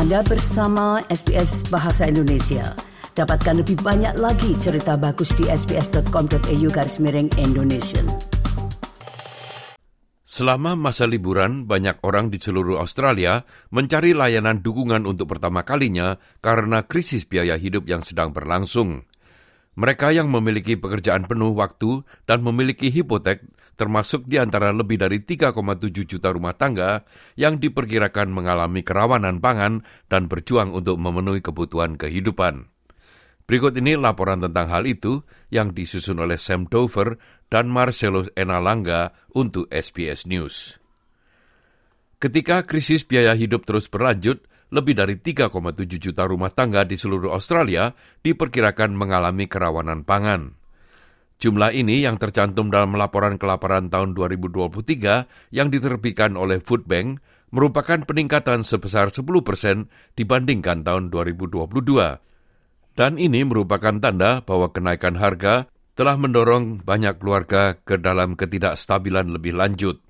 Anda bersama SBS Bahasa Indonesia. Dapatkan lebih banyak lagi cerita bagus di sbs.com.au garis miring Indonesia. Selama masa liburan, banyak orang di seluruh Australia mencari layanan dukungan untuk pertama kalinya karena krisis biaya hidup yang sedang berlangsung. Mereka yang memiliki pekerjaan penuh waktu dan memiliki hipotek termasuk di antara lebih dari 3,7 juta rumah tangga yang diperkirakan mengalami kerawanan pangan dan berjuang untuk memenuhi kebutuhan kehidupan. Berikut ini laporan tentang hal itu yang disusun oleh Sam Dover dan Marcelo Enalanga untuk SBS News. Ketika krisis biaya hidup terus berlanjut, lebih dari 3,7 juta rumah tangga di seluruh Australia diperkirakan mengalami kerawanan pangan. Jumlah ini yang tercantum dalam laporan kelaparan tahun 2023 yang diterbitkan oleh Food Bank merupakan peningkatan sebesar 10 persen dibandingkan tahun 2022. Dan ini merupakan tanda bahwa kenaikan harga telah mendorong banyak keluarga ke dalam ketidakstabilan lebih lanjut.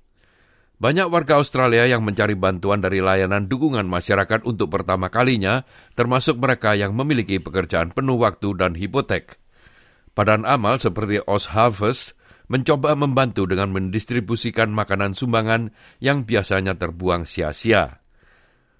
Banyak warga Australia yang mencari bantuan dari layanan dukungan masyarakat untuk pertama kalinya, termasuk mereka yang memiliki pekerjaan penuh waktu dan hipotek. Badan amal seperti Oz Harvest mencoba membantu dengan mendistribusikan makanan sumbangan yang biasanya terbuang sia-sia.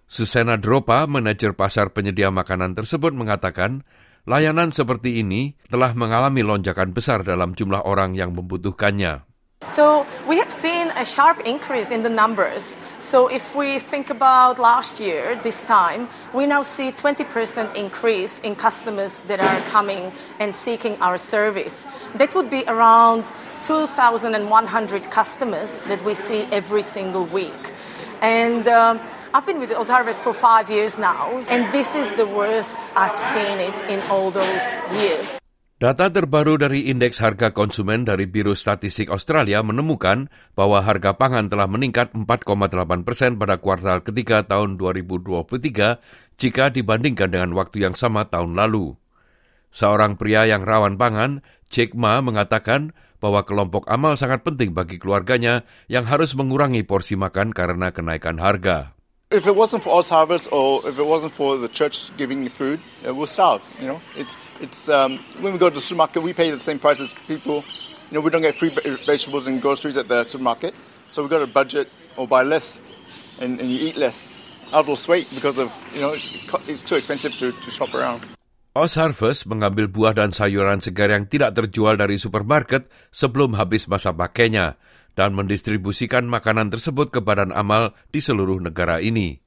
Susana Dropa, manajer pasar penyedia makanan tersebut mengatakan, layanan seperti ini telah mengalami lonjakan besar dalam jumlah orang yang membutuhkannya. So we have seen a sharp increase in the numbers. So if we think about last year, this time, we now see 20% increase in customers that are coming and seeking our service. That would be around 2,100 customers that we see every single week. And um, I've been with Ozharvest for five years now, and this is the worst I've seen it in all those years. Data terbaru dari Indeks Harga Konsumen dari Biro Statistik Australia menemukan bahwa harga pangan telah meningkat 4,8 persen pada kuartal ketiga tahun 2023 jika dibandingkan dengan waktu yang sama tahun lalu. Seorang pria yang rawan pangan, Jake Ma, mengatakan bahwa kelompok amal sangat penting bagi keluarganya yang harus mengurangi porsi makan karena kenaikan harga. If it wasn't for Oz Harvest or if it wasn't for the church giving you food, we'll starve, you know. It's it's um, when we go to the supermarket, we pay the same price as people. You know, we don't get free vegetables and groceries at the supermarket, so we've got to budget or buy less, and, and you eat less. I've lost weight because of you know it's too expensive to, to shop around. Oz Harvest mengambil buah dan sayuran segar yang tidak terjual dari supermarket sebelum habis masa pakainya dan mendistribusikan makanan tersebut ke badan amal di seluruh negara ini.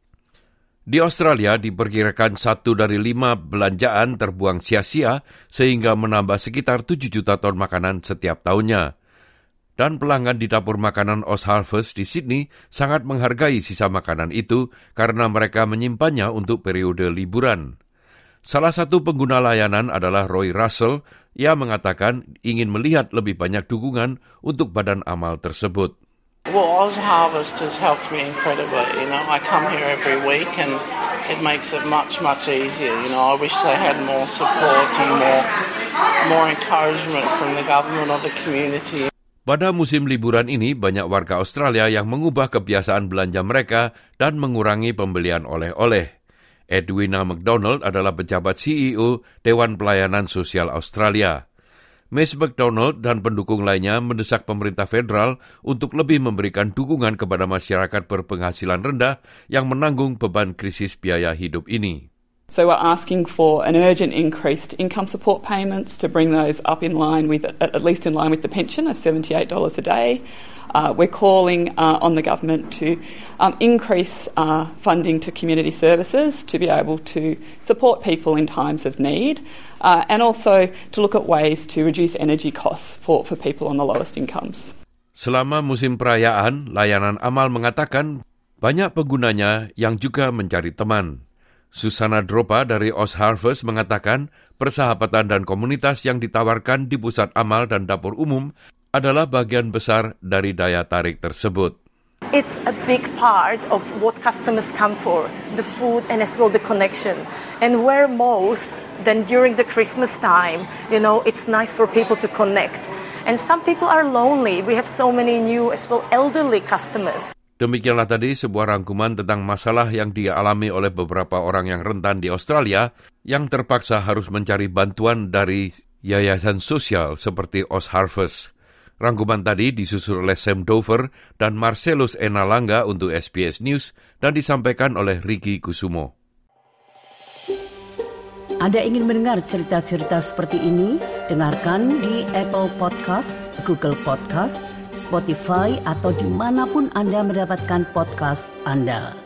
Di Australia diperkirakan satu dari lima belanjaan terbuang sia-sia sehingga menambah sekitar 7 juta ton makanan setiap tahunnya. Dan pelanggan di dapur makanan Oz Harvest di Sydney sangat menghargai sisa makanan itu karena mereka menyimpannya untuk periode liburan. Salah satu pengguna layanan adalah Roy Russell. Ia mengatakan ingin melihat lebih banyak dukungan untuk badan amal tersebut. Well, Oz Harvest has helped me incredibly. You know, I come here every week and it makes it much, much easier. You know, I wish they had more support and more, more encouragement from the government or the community. Pada musim liburan ini, banyak warga Australia yang mengubah kebiasaan belanja mereka dan mengurangi pembelian oleh-oleh. Edwina McDonald adalah pejabat CEO Dewan Pelayanan Sosial Australia. Miss McDonald dan pendukung lainnya mendesak pemerintah federal untuk lebih memberikan dukungan kepada masyarakat berpenghasilan rendah yang menanggung beban krisis biaya hidup ini. So we're asking for an urgent increased income support payments to bring those up in line with, at least in line with the pension of $78 a day. Uh, we're calling uh, on the government to um, increase uh, funding to community services to be able to support people in times of need uh, and also to look at ways to reduce energy costs for, for people on the lowest incomes. Selama musim perayaan, layanan amal mengatakan banyak penggunanya yang juga mencari teman. Susana Dropa dari Oz Harvest mengatakan persahabatan dan komunitas yang ditawarkan di pusat amal dan dapur umum adalah bagian besar dari daya tarik tersebut. It's a big part of what customers come for the food and as well the connection. And where most than during the Christmas time, you know, it's nice for people to connect. And some people are lonely. We have so many new as well elderly customers. Demikianlah tadi sebuah rangkuman tentang masalah yang dialami oleh beberapa orang yang rentan di Australia yang terpaksa harus mencari bantuan dari yayasan sosial seperti Os Harvest. Rangkuman tadi disusul oleh Sam Dover dan Marcellus Enalanga untuk SBS News dan disampaikan oleh Ricky Kusumo. Anda ingin mendengar cerita-cerita seperti ini? Dengarkan di Apple Podcast, Google Podcast, Spotify, atau di mana pun Anda mendapatkan podcast Anda.